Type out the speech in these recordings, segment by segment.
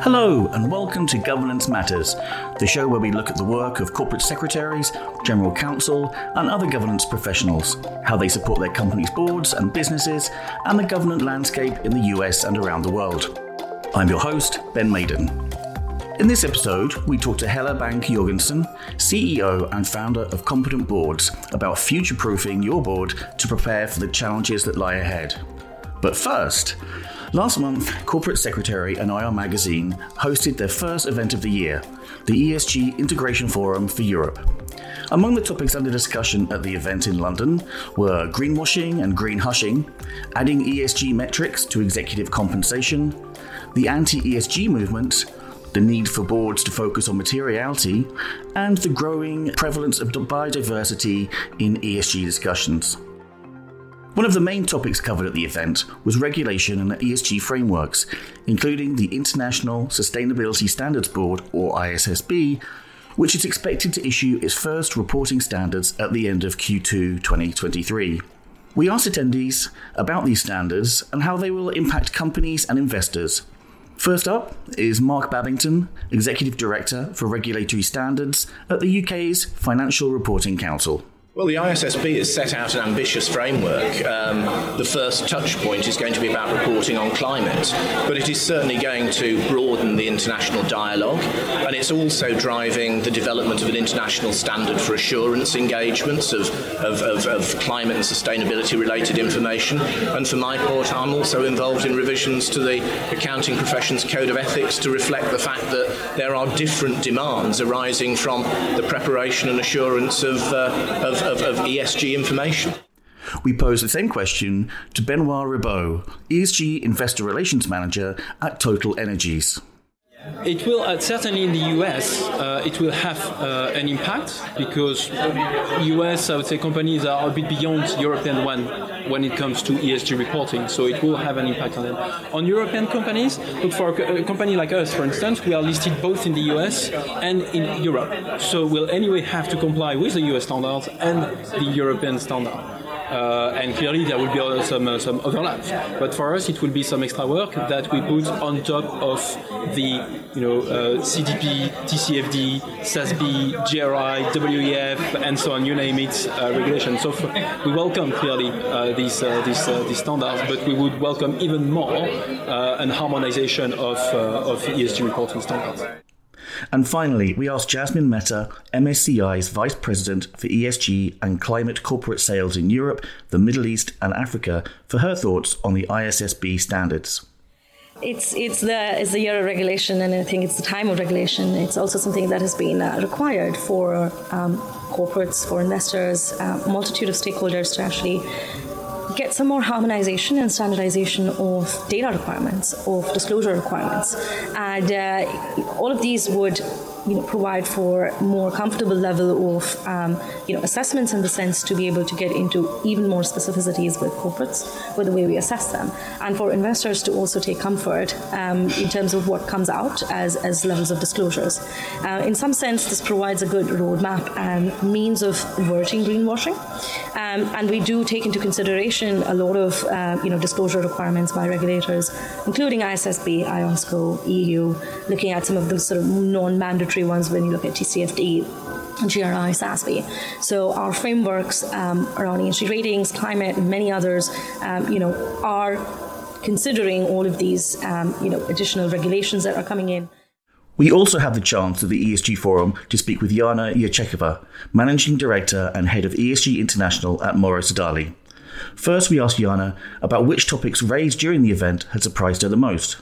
Hello, and welcome to Governance Matters, the show where we look at the work of corporate secretaries, general counsel, and other governance professionals, how they support their companies' boards and businesses, and the governance landscape in the US and around the world. I'm your host, Ben Maiden. In this episode, we talk to Helle Bank Jorgensen, CEO and founder of Competent Boards, about future proofing your board to prepare for the challenges that lie ahead. But first, Last month, Corporate Secretary and IR Magazine hosted their first event of the year, the ESG Integration Forum for Europe. Among the topics under discussion at the event in London were greenwashing and green hushing, adding ESG metrics to executive compensation, the anti ESG movement, the need for boards to focus on materiality, and the growing prevalence of biodiversity in ESG discussions. One of the main topics covered at the event was regulation and ESG frameworks, including the International Sustainability Standards Board, or ISSB, which is expected to issue its first reporting standards at the end of Q2 2023. We asked attendees about these standards and how they will impact companies and investors. First up is Mark Babington, Executive Director for Regulatory Standards at the UK's Financial Reporting Council. Well, the ISSB has set out an ambitious framework. Um, the first touch point is going to be about reporting on climate, but it is certainly going to broaden the international dialogue, and it's also driving the development of an international standard for assurance engagements of, of, of, of climate and sustainability related information. And for my part, I'm also involved in revisions to the Accounting Professions Code of Ethics to reflect the fact that there are different demands arising from the preparation and assurance of, uh, of of, of ESG information. We pose the same question to Benoit Ribaud, ESG Investor Relations Manager at Total Energies. It will uh, certainly in the US. Uh, it will have uh, an impact because US, I would say, companies are a bit beyond European one when it comes to ESG reporting. So it will have an impact on them. On European companies, look for a, company like us, for instance, we are listed both in the US and in Europe. So we'll anyway have to comply with the US standards and the European standard and clearly there will be some uh, some overlaps. But for us, it will be some extra work that we put on top of the you know uh, CDP, TCFD, SASB, GRI, WEF, and so on. You name it, uh, regulation. So we welcome clearly uh, these uh, these these standards, but we would welcome even more an harmonization of of ESG reporting standards. And finally, we asked Jasmine Mehta, MSCI's Vice President for ESG and Climate Corporate Sales in Europe, the Middle East, and Africa, for her thoughts on the ISSB standards. It's it's the it's the year of regulation, and I think it's the time of regulation. It's also something that has been uh, required for um, corporates, for investors, uh, a multitude of stakeholders to actually get some more harmonization and standardization of data requirements, of disclosure requirements. And uh, all of these would you know, provide for more comfortable level of um, you know, assessments in the sense to be able to get into even more specificities with corporates with the way we assess them, and for investors to also take comfort um, in terms of what comes out as, as levels of disclosures. Uh, in some sense, this provides a good roadmap and means of averting greenwashing, um, and we do take into consideration a lot of uh, you know disclosure requirements by regulators, including ISSB, IOSCO, EU, looking at some of the sort of non-mandatory ones when you look at TCFD, GRI, SASB. So our frameworks um, around ESG ratings, climate, and many others, um, you know, are considering all of these, um, you know, additional regulations that are coming in. We also have the chance at the ESG Forum to speak with Jana Jurčeková, Managing Director and Head of ESG International at Morrow Sodali. First, we asked Jana about which topics raised during the event had surprised her the most.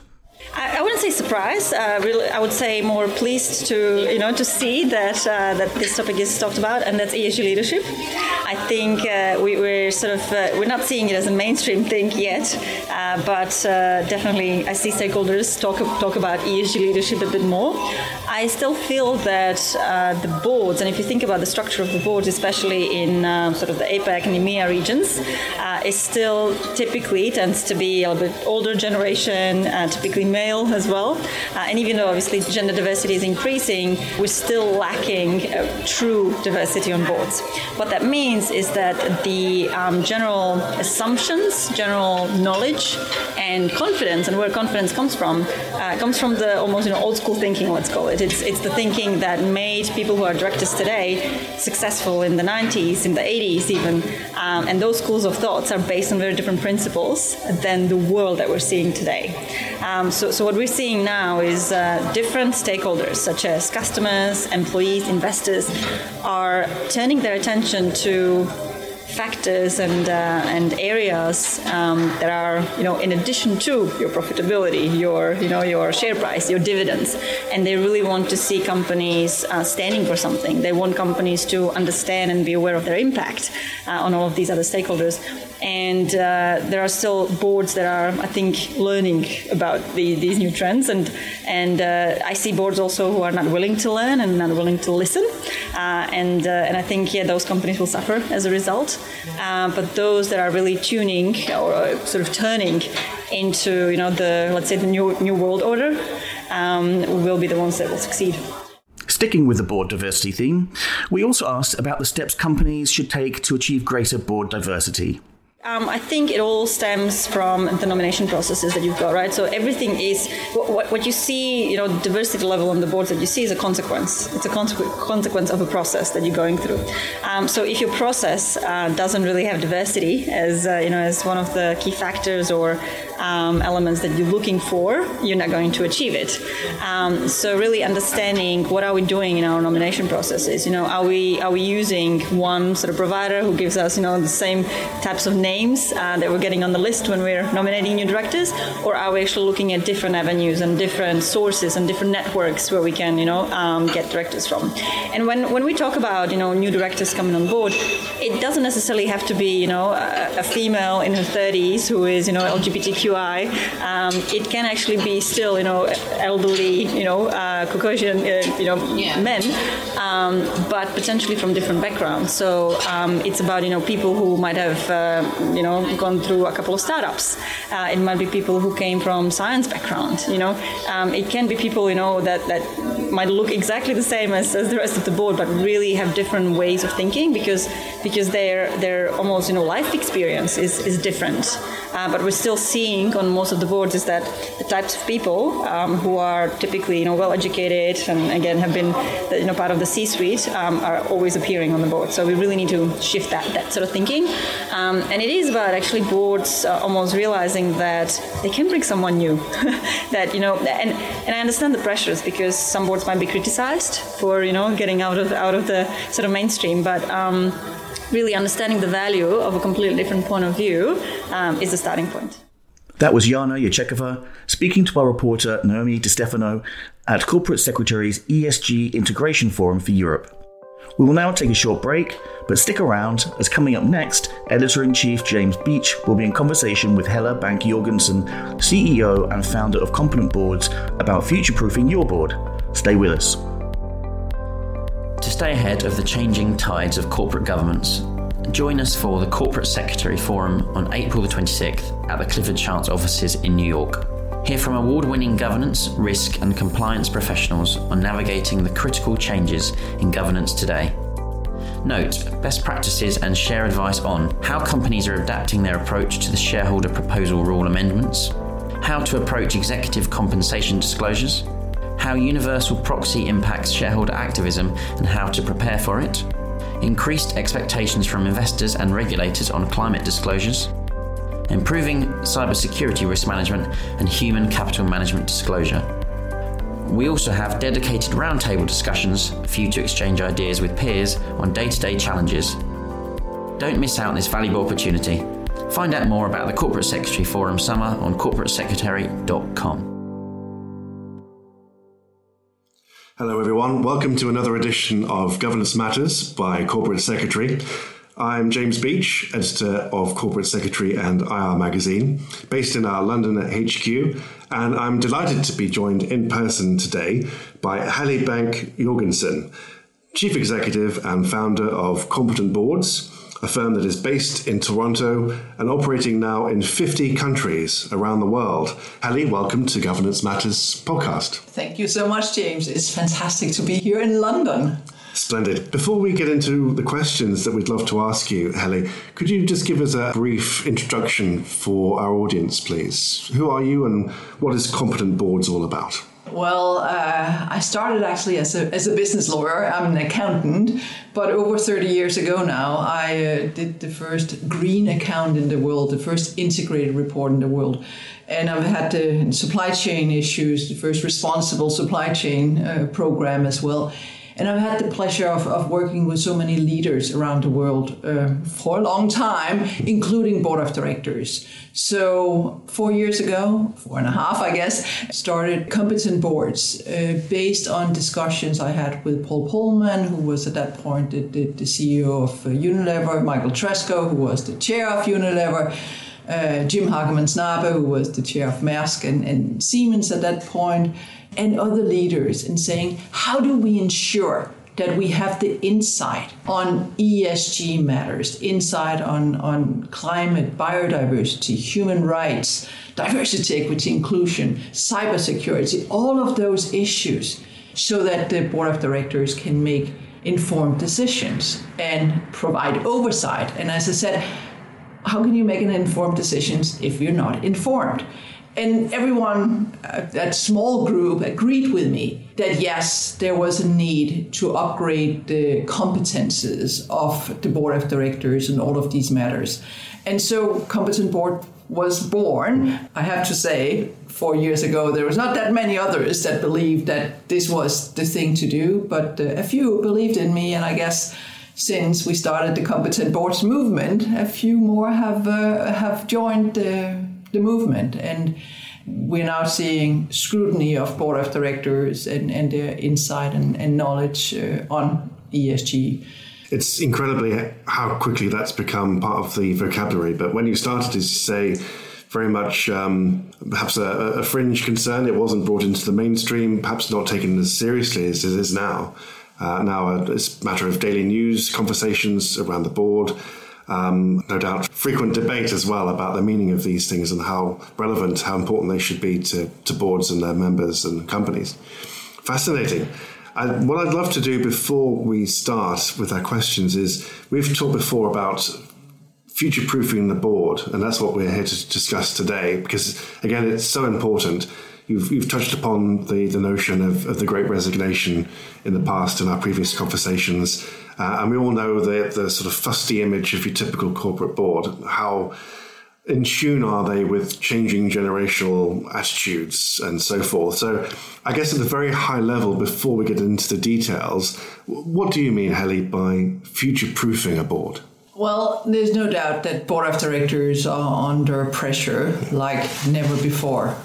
I, I wouldn't say surprised. Uh, really, I would say more pleased to you know to see that uh, that this topic is talked about, and that's ESG leadership. I think uh, we, are sort of uh, we're not seeing it as a mainstream thing yet, uh, but uh, definitely I see stakeholders talk talk about ESG leadership a bit more. I still feel that the boards, and if you think about the structure of the boards, especially in um, sort of the APAC and EMEA regions, is still typically tends to be a bit older generation, typically male as well. Uh, and even though obviously gender diversity is increasing, we're still lacking uh, true diversity on boards. What that means is that the um, general assumptions, general knowledge, and confidence, and where confidence comes from, uh, comes from the almost you know old school thinking. Let's call it. It's it's the thinking that made people who are directors today successful in the 90s, in the 80s, even. Um, and those schools of thoughts are based on very different principles than the world that we're seeing today. Um, so, so what we're seeing now is uh, different stakeholders, such as customers, employees, investors, are turning their attention to factors and uh, and areas um, that are you know in addition to your profitability, your you know your share price, your dividends, and they really want to see companies uh, standing for something. They want companies to understand and be aware of their impact uh, on all of these other stakeholders. And uh, there are still boards that are, I think, learning about the, these new trends, and and uh, I see boards also who are not willing to learn and not willing to listen, and uh, and I think yeah, those companies will suffer as a result. Uh, but those that are really tuning or uh, sort of turning into you know the let's say the new new world order um, will be the ones that will succeed. Sticking with the board diversity theme, we also asked about the steps companies should take to achieve greater board diversity. Um, I think it all stems from the nomination processes that you've got, right? So everything is what, what you see, you know, diversity level on the boards that you see is a consequence. It's a consequ- consequence of a process that you're going through. Um, so if your process uh, doesn't really have diversity as uh, you know as one of the key factors or um, elements that you're looking for, you're not going to achieve it. Um, so really understanding what are we doing in our nomination processes. You know, are we are we using one sort of provider who gives us you know the same types of names uh, that we're getting on the list when we're nominating new directors, or are we actually looking at different avenues and different sources and different networks where we can you know um, get directors from? And when when we talk about you know new directors coming on board, it doesn't necessarily have to be you know a, a female in her 30s who is you know LGBTQ QI, um, it can actually be still, you know, elderly, you know, uh, Caucasian, uh, you know, yeah. men, um, but potentially from different backgrounds. So um, it's about, you know, people who might have, uh, you know, gone through a couple of startups. Uh, it might be people who came from science background, you know. Um, it can be people, you know, that, that might look exactly the same as, as the rest of the board, but really have different ways of thinking because because their their almost you know life experience is, is different. Uh, but we're still seeing on most of the boards is that the types of people um, who are typically you know well educated and again have been you know part of the C-suite um, are always appearing on the board. So we really need to shift that that sort of thinking. Um, and it is about actually boards uh, almost realizing that they can bring someone new. that you know and and I understand the pressures because some boards might be criticized for you know getting out of out of the sort of mainstream, but um, really understanding the value of a completely different point of view um, is the starting point. That was Jana Jurčeková speaking to our reporter Naomi DiStefano at Corporate Secretary's ESG Integration Forum for Europe. We will now take a short break, but stick around as coming up next, Editor in Chief James Beach will be in conversation with Helle Bank Jorgensen, CEO and founder of Competent Boards, about future proofing your board. Stay with us. To stay ahead of the changing tides of corporate governance, join us for the Corporate Secretary Forum on April the 26th at the Clifford Chance offices in New York. Hear from award winning governance, risk, and compliance professionals on navigating the critical changes in governance today. Note best practices and share advice on how companies are adapting their approach to the shareholder proposal rule amendments, how to approach executive compensation disclosures, how universal proxy impacts shareholder activism and how to prepare for it, increased expectations from investors and regulators on climate disclosures, improving cybersecurity risk management and human capital management disclosure. We also have dedicated roundtable discussions for you to exchange ideas with peers on day to day challenges. Don't miss out on this valuable opportunity. Find out more about the Corporate Secretary Forum Summer on corporatesecretary.com. Hello, everyone. Welcome to another edition of Governance Matters by Corporate Secretary. I'm James Beach, editor of Corporate Secretary and IR Magazine, based in our London HQ, and I'm delighted to be joined in person today by Helle Bank Jorgensen, Chief Executive and founder of Competent Boards, a firm that is based in Toronto and operating now in 50 countries around the world. Helle, welcome to Governance Matters podcast. Thank you so much, James. It's fantastic to be here in London. Splendid. Before we get into the questions that we'd love to ask you, Helle, could you just give us a brief introduction for our audience, please? Who are you and what is Competent Boards all about? Well, uh, I started actually as a, as a business lawyer. I'm an accountant, but over 30 years ago now, I uh, did the first green account in the world, the first integrated report in the world. And I've had the supply chain issues, the first responsible supply chain uh, program as well. And I've had the pleasure of, of working with so many leaders around the world uh, for a long time, including board of directors. So, four years ago, four and a half, I guess, started competent boards uh, based on discussions I had with Paul Polman, who was at that point the, the, the CEO of uh, Unilever, Michael Treschow, who was the chair of Unilever. Uh, Jim Hagemann Snabe, who was the chair of Maersk and, and Siemens at that point, and other leaders in saying, how do we ensure that we have the insight on ESG matters, insight on, on climate, biodiversity, human rights, diversity, equity, inclusion, cybersecurity, all of those issues, so that the board of directors can make informed decisions and provide oversight. And as I said, how can you make an informed decisions if you're not informed? And everyone, uh, that small group, agreed with me that yes, there was a need to upgrade the competences of the board of directors and all of these matters. And so, Competent Board was born. I have to say, four years ago, there was not that many others that believed that this was the thing to do, but uh, a few believed in me, and I guess since we started the competent boards movement, a few more have uh, have joined the the movement. And we're now seeing scrutiny of board of directors and, and their insight and, and knowledge uh, on ESG. It's incredibly how quickly that's become part of the vocabulary. But when you started to say very much um, perhaps a, a, fringe concern, it wasn't brought into the mainstream, perhaps not taken as seriously as it is now. Uh, now uh, it's a matter of daily news conversations around the board um, no doubt frequent debate as well about the meaning of these things and how relevant, how important they should be to, to boards and their members and companies. Fascinating. I, what I'd love to do before we start with our questions is we've talked before about future proofing the board, and that's what we're here to discuss today because, again, it's so important. You've, you've touched upon the, the notion of, of the great resignation in the past in our previous conversations uh, and we all know the, the sort of fusty image of your typical corporate board. How in tune are they with changing generational attitudes and so forth? So, I guess at the very high level, before we get into the details, what do you mean, Helle, by future proofing a board? Well, there's no doubt that board of directors are under pressure like never before.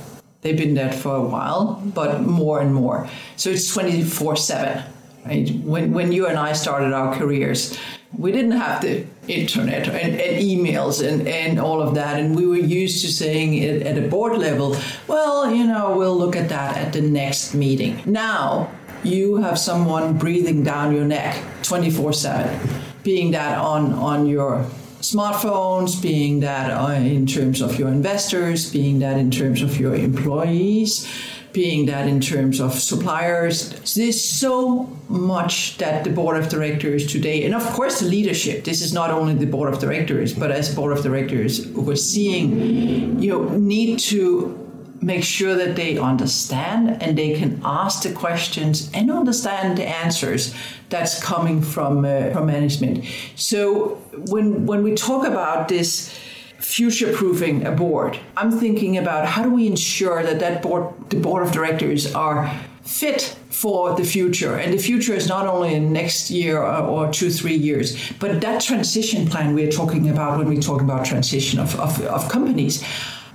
They've been that for a while, but more and more. So it's 24 7 Right? When, when you and I started our careers, we didn't have the internet and, and, emails and, and all of that. And we were used to saying at a board level, well, you know, we'll look at that at the next meeting. Now, you have someone breathing down your neck 24 7, being that on, on your smartphones, being that uh, in terms of your investors, being that in terms of your employees being that in terms of suppliers. There's so much that the board of directors today, and of course the leadership, this is not only the board of directors, but as board of directors overseeing, you know, need to make sure that they understand and they can ask the questions and understand the answers that's coming from uh, from management. So when when we talk about this future proofing a board. I'm thinking about how do we ensure that that board, the board of directors, are fit for the future. And the future is not only in next year or, two, three years, but that transition plan we're talking about when we talk about transition of, of, of companies.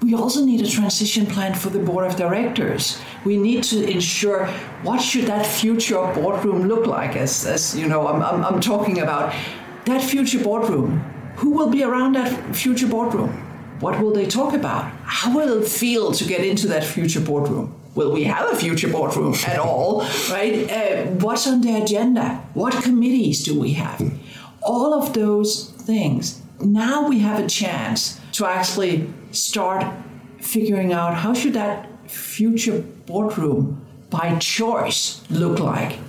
We also need a transition plan for the board of directors. We need to ensure what should that future boardroom look like. As, as you know, I'm, I'm, I'm talking about that future boardroom who will be around that future boardroom? What will they talk about? How will it feel to get into that future boardroom? Will we have a future boardroom at all? Right? Uh, what's on the agenda? What committees do we have? All of those things. Now we have a chance to actually start figuring out how should that future boardroom by choice look like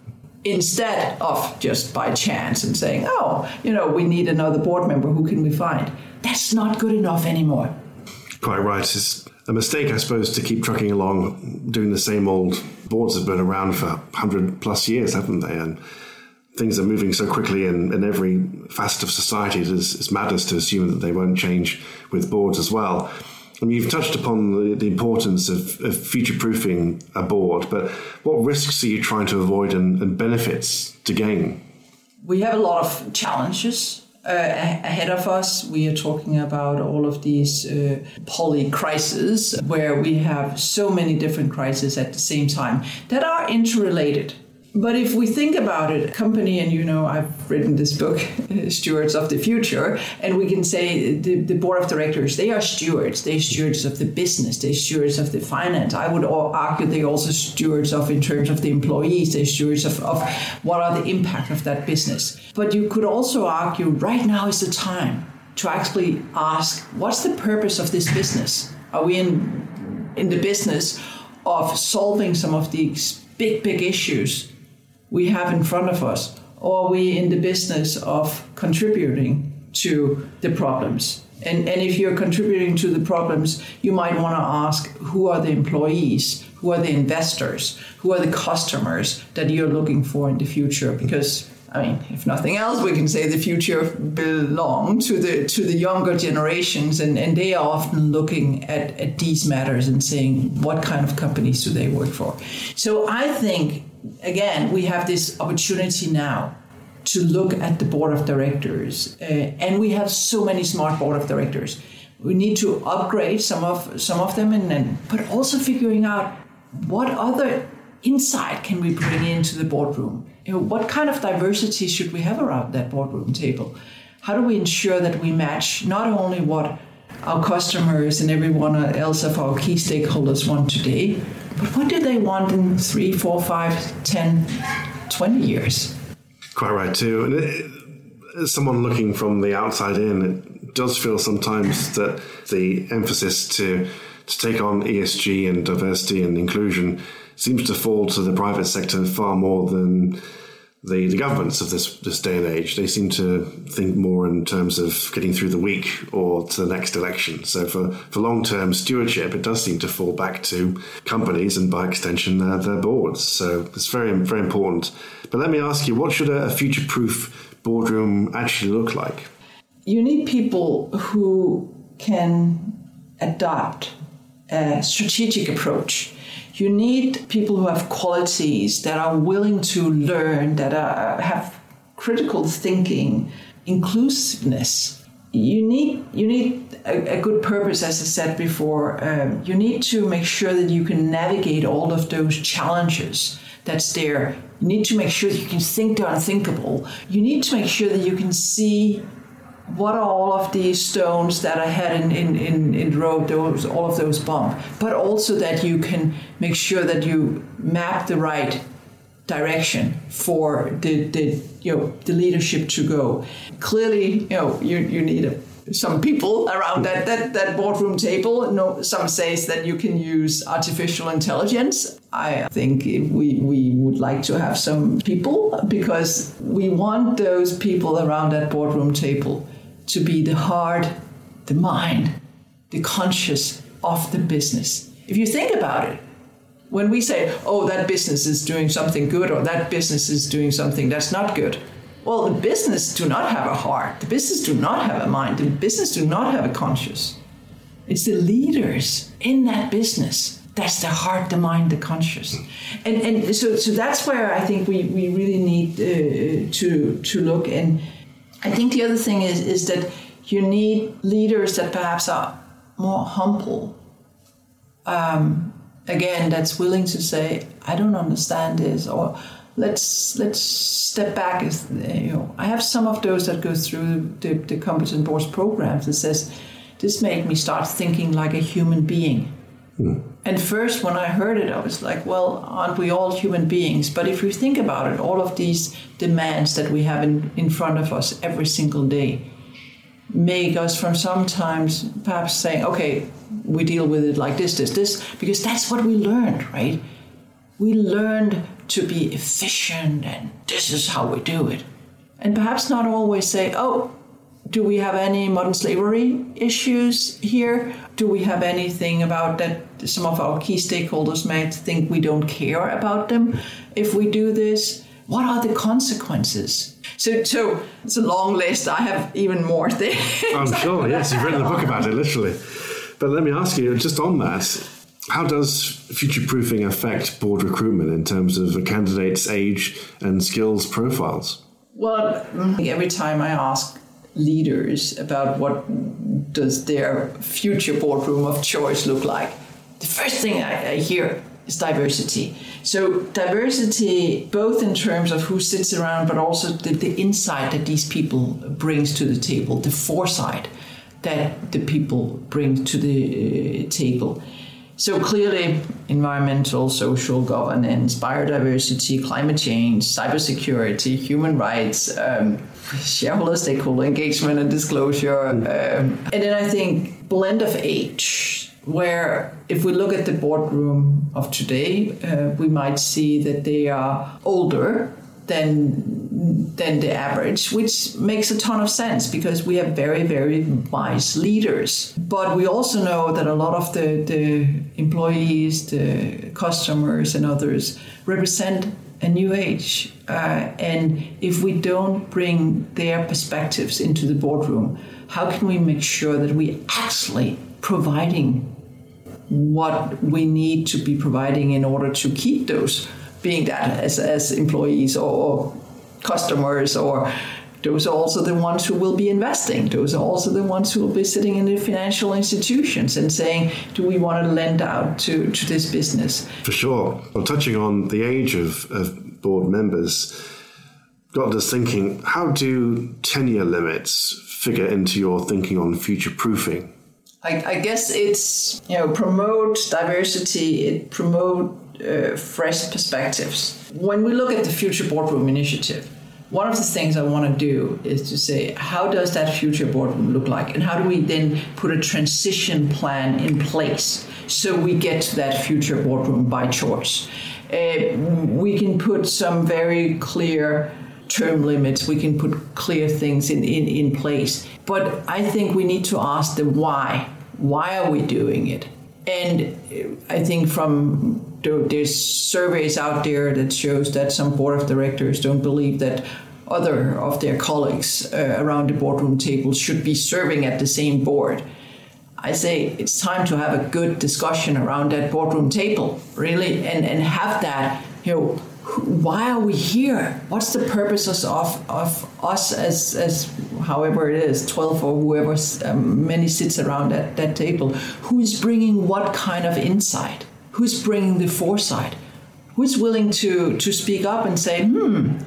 instead of just by chance and saying, oh, you know, we need another board member, who can we find? That's not good enough anymore. Quite right. It's a mistake, I suppose, to keep trucking along doing the same old boards have been around for 100 plus years, haven't they? And things are moving so quickly in, in every facet of society, it is, it's madness to assume that they won't change with boards as well. I mean, you've touched upon the, the importance of, of future proofing a board, but what risks are you trying to avoid and, and benefits to gain? We have a lot of challenges uh, ahead of us. We are talking about all of these uh, poly crises where we have so many different crises at the same time that are interrelated. But if we think about it, company, and you know, I've written this book, Stewards of the Future, and we can say the, the board of directors, they are stewards. They're stewards of the business, they're stewards of the finance. I would argue they're also stewards of, in terms of the employees, they're stewards of, of what are the impact of that business. But you could also argue right now is the time to actually ask, what's the purpose of this business? Are we in, in the business of solving some of these big, big issues we have in front of us, or are we in the business of contributing to the problems? And, and if you're contributing to the problems, you might want to ask who are the employees, who are the investors, who are the customers that you're looking for in the future? Because I mean, if nothing else, we can say the future belong to the to the younger generations, and, and they are often looking at, at these matters and saying what kind of companies do they work for. So I think again, we have this opportunity now to look at the board of directors, uh, and we have so many smart board of directors. We need to upgrade some of some of them, and then, but also figuring out what other insight can we bring into the boardroom. You know, what kind of diversity should we have around that boardroom table? How do we ensure that we match not only what our customers and everyone else of our key stakeholders want today, but what do they want in three, four, five, ten, twenty years? Quite right, too. And it, as someone looking from the outside in, it does feel sometimes that the emphasis to, to take on ESG and diversity and inclusion seems to fall to the private sector far more than the, the governments of this this day and age. They seem to think more in terms of getting through the week or to the next election. So for, for long term stewardship, it does seem to fall back to companies and by extension their, their boards. So it's very very important. But let me ask you, what should a, a future proof boardroom actually look like? You need people who can adopt a strategic approach you need people who have qualities that are willing to learn, that are, have critical thinking, inclusiveness. You need you need a, a good purpose, as I said before. Um, you need to make sure that you can navigate all of those challenges that's there. You need to make sure that you can think the unthinkable. You need to make sure that you can see what are all of these stones that I had in, in, in, in the road, those, all of those bump, but also that you can make sure that you map the right direction for the, the you know the leadership to go. Clearly, you know you, you need a, some people around that, that, that boardroom table. No, some says that you can use artificial intelligence. I think we, we would like to have some people because we want those people around that boardroom table to be the heart, the mind, the conscious of the business. If you think about it, when we say, oh, that business is doing something good or that business is doing something that's not good, well, the business do not have a heart. The business do not have a mind. The business do not have a conscious. It's the leaders in that business. That's the heart, the mind, the conscious. And, and so, so that's where I think we, we really need uh, to, to look. And I think the other thing is is that you need leaders that perhaps are more humble. Um, again, that's willing to say, "I don't understand this," or let's let's step back. You know, I have some of those that go through the, the competent boards programs that says, "This made me start thinking like a human being." Mm. And first, when I heard it, I was like, well, aren't we all human beings? But if you think about it, all of these demands that we have in, in front of us every single day make us from sometimes perhaps saying, okay, we deal with it like this, this, this, because that's what we learned, right? We learned to be efficient and this is how we do it. And perhaps not always say, oh, do we have any modern slavery issues here? Do we have anything about that some of our key stakeholders might think we don't care about them if we do this? What are the consequences? So, so it's a long list. I have even more things. I'm sure, yes, you've written a book about it, literally. But let me ask you, just on that, how does future proofing affect board recruitment in terms of a candidate's age and skills profiles? Well, every time I ask leaders about what does their future boardroom of choice look like, the first thing I, I hear is diversity. So diversity, both in terms of who sits around, but also the, the insight that these people brings to the table, the foresight that the people bring to the uh, table. So clearly, environmental, social governance, biodiversity, climate change, cybersecurity, human rights, um, shareholder stakeholder engagement and disclosure, um, and then I think blend of age. Where, if we look at the boardroom of today, uh, we might see that they are older than than the average, which makes a ton of sense because we have very very wise leaders. But we also know that a lot of the the employees, the customers, and others represent a new age, uh, and if we don't bring their perspectives into the boardroom, how can we make sure that we are actually providing what we need to be providing in order to keep those being that as, as employees or customers or those are also the ones who will be investing. Those are also the ones who will be sitting in the financial institutions and saying, do we want to lend out to, to this business? For sure. Well, touching on the age of, of board members, got us thinking how do tenure limits figure into your thinking on future proofing? I, I guess it's, you know, promote diversity, it promote uh, fresh perspectives. When we look at the Future Boardroom Initiative, one of the things I want to do is to say, how does that future boardroom look like? And how do we then put a transition plan in place so we get to that future boardroom by choice? Uh, we can put some very clear term limits, we can put clear things in, in, in place. But I think we need to ask the why. Why are we doing it? And I think from there's surveys out there that shows that some board of directors don't believe that other of their colleagues uh, around the boardroom table should be serving at the same board. I say it's time to have a good discussion around that boardroom table, really, and, and have that, you know, why are we here? What's the purposes of, of us as, as however it is, 12 or whoever um, many sits around that, that table? Who is bringing what kind of insight? Who's bringing the foresight? Who's willing to, to speak up and say, hmm,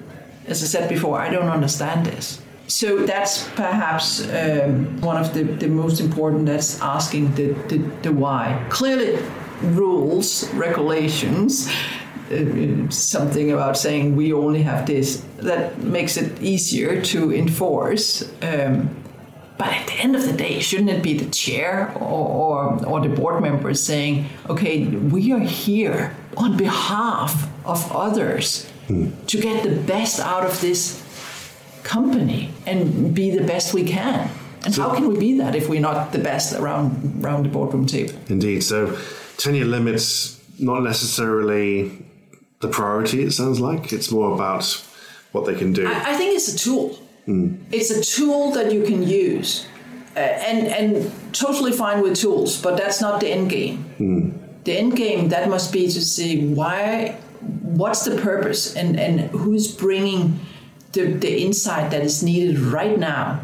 as I said before, I don't understand this. So that's perhaps um, one of the, the most important, that's asking the, the, the why. Clearly, rules, regulations, uh, something about saying we only have this, that makes it easier to enforce. Um, but at the end of the day, shouldn't it be the chair or, or, or the board members saying, okay, we are here on behalf of others mm. to get the best out of this company and be the best we can? And so, how can we be that if we're not the best around around the boardroom table? Indeed. So tenure limits not necessarily the priority. It sounds like it's more about what they can do. I, I think it's a tool. Mm. It's a tool that you can use, uh, and and totally fine with tools, but that's not the end game. Mm. The end game that must be to see why, what's the purpose, and and who's bringing the the insight that is needed right now,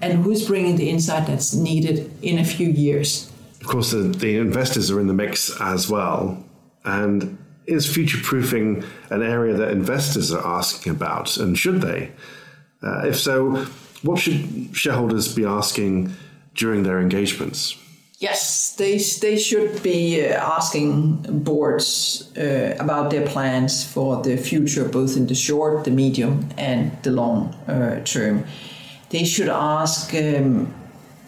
and who's bringing the insight that's needed in a few years. Of course, the, the investors are in the mix as well, and is future proofing an area that investors are asking about, and should they? Uh, if so, what should shareholders be asking during their engagements? Yes, they, they should be uh, asking boards uh, about their plans for the future, both in the short, the medium, and the long uh, term. They should ask um,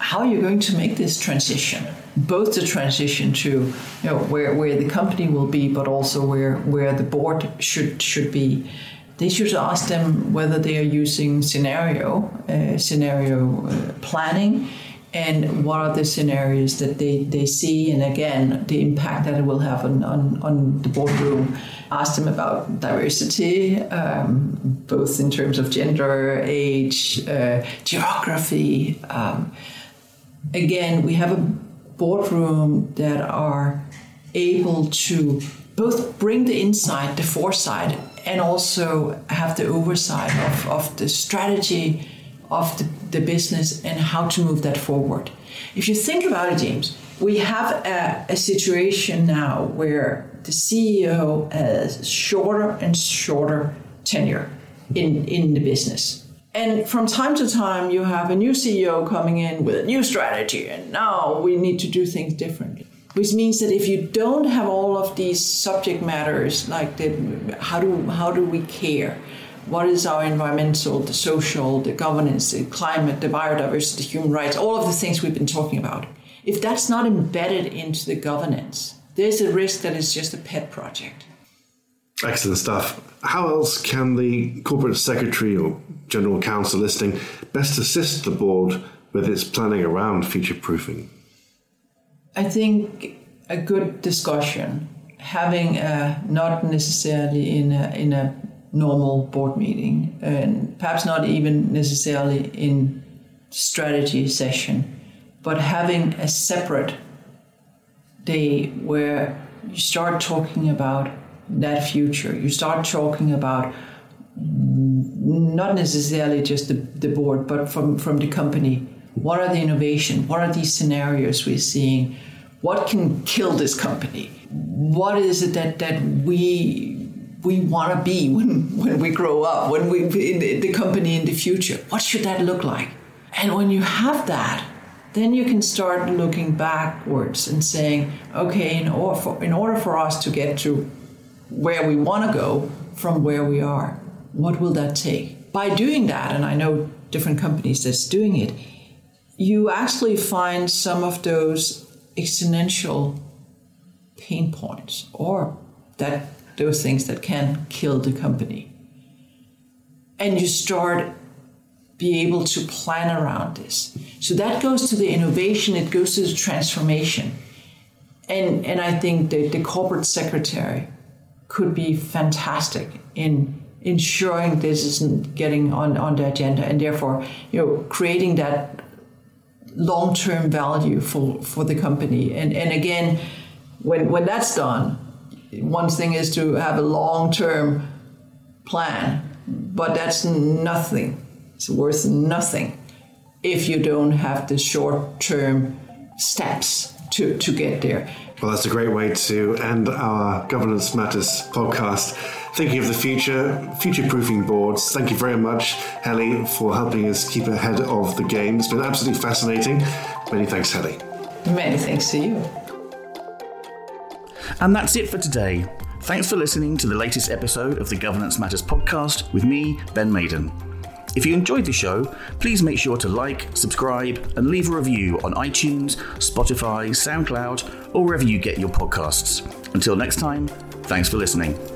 how are you going to make this transition? Both the transition to you know where, where the company will be, but also where where the board should should be. They should ask them whether they are using scenario uh, scenario uh, planning and what are the scenarios that they, they see and again the impact that it will have on, on, on the boardroom. Ask them about diversity um, both in terms of gender age uh, geography um, again we have a boardroom that are able to both bring the insight the foresight and also have the oversight of, of the strategy of the, the business and how to move that forward. If you think about it, James, we have a, a situation now where the CEO has shorter and shorter tenure in, in the business. And from time to time, you have a new CEO coming in with a new strategy, and now we need to do things differently. Which means that if you don't have all of these subject matters, like the, how do how do we care, what is our environmental, the social, the governance, the climate, the biodiversity, human rights, all of the things we've been talking about. If that's not embedded into the governance, there's a risk that it's just a pet project. Excellent stuff. How else can the corporate secretary or general counsel listening best assist the board with its planning around future proofing? I think a good discussion, having a, not necessarily in a, in a normal board meeting, and perhaps not even necessarily in strategy session, but having a separate day where you start talking about that future. You start talking about not necessarily just the, the board, but from, from the company. What are the innovation? What are these scenarios we're seeing? What can kill this company? What is it that, that we we want to be when, when we grow up, when we in the, company in the future. What should that look like? And when you have that, then you can start looking backwards and saying, okay, in order for, in order for us to get to where we want to go from where we are, what will that take? By doing that, and I know different companies that's doing it, you actually find some of those exponential pain points or that those things that can kill the company. And you start be able to plan around this. So that goes to the innovation, it goes to the transformation. And, and I think that the corporate secretary could be fantastic in ensuring this isn't getting on, on the agenda and therefore you know creating that long-term value for, for the company. And, and again, when, when that's done, one thing is to have a long term plan, but that's nothing. It's worth nothing if you don't have the short term steps to, to get there. Well, that's a great way to end our Governance Matters podcast. Thinking of the future, future proofing boards. Thank you very much, Helle, for helping us keep ahead of the game. It's been absolutely fascinating. Many thanks, Helle. Many thanks to you. And that's it for today. Thanks for listening to the latest episode of the Governance Matters podcast with me, Ben Maiden. If you enjoyed the show, please make sure to like, subscribe, and leave a review on iTunes, Spotify, SoundCloud, or wherever you get your podcasts. Until next time, thanks for listening.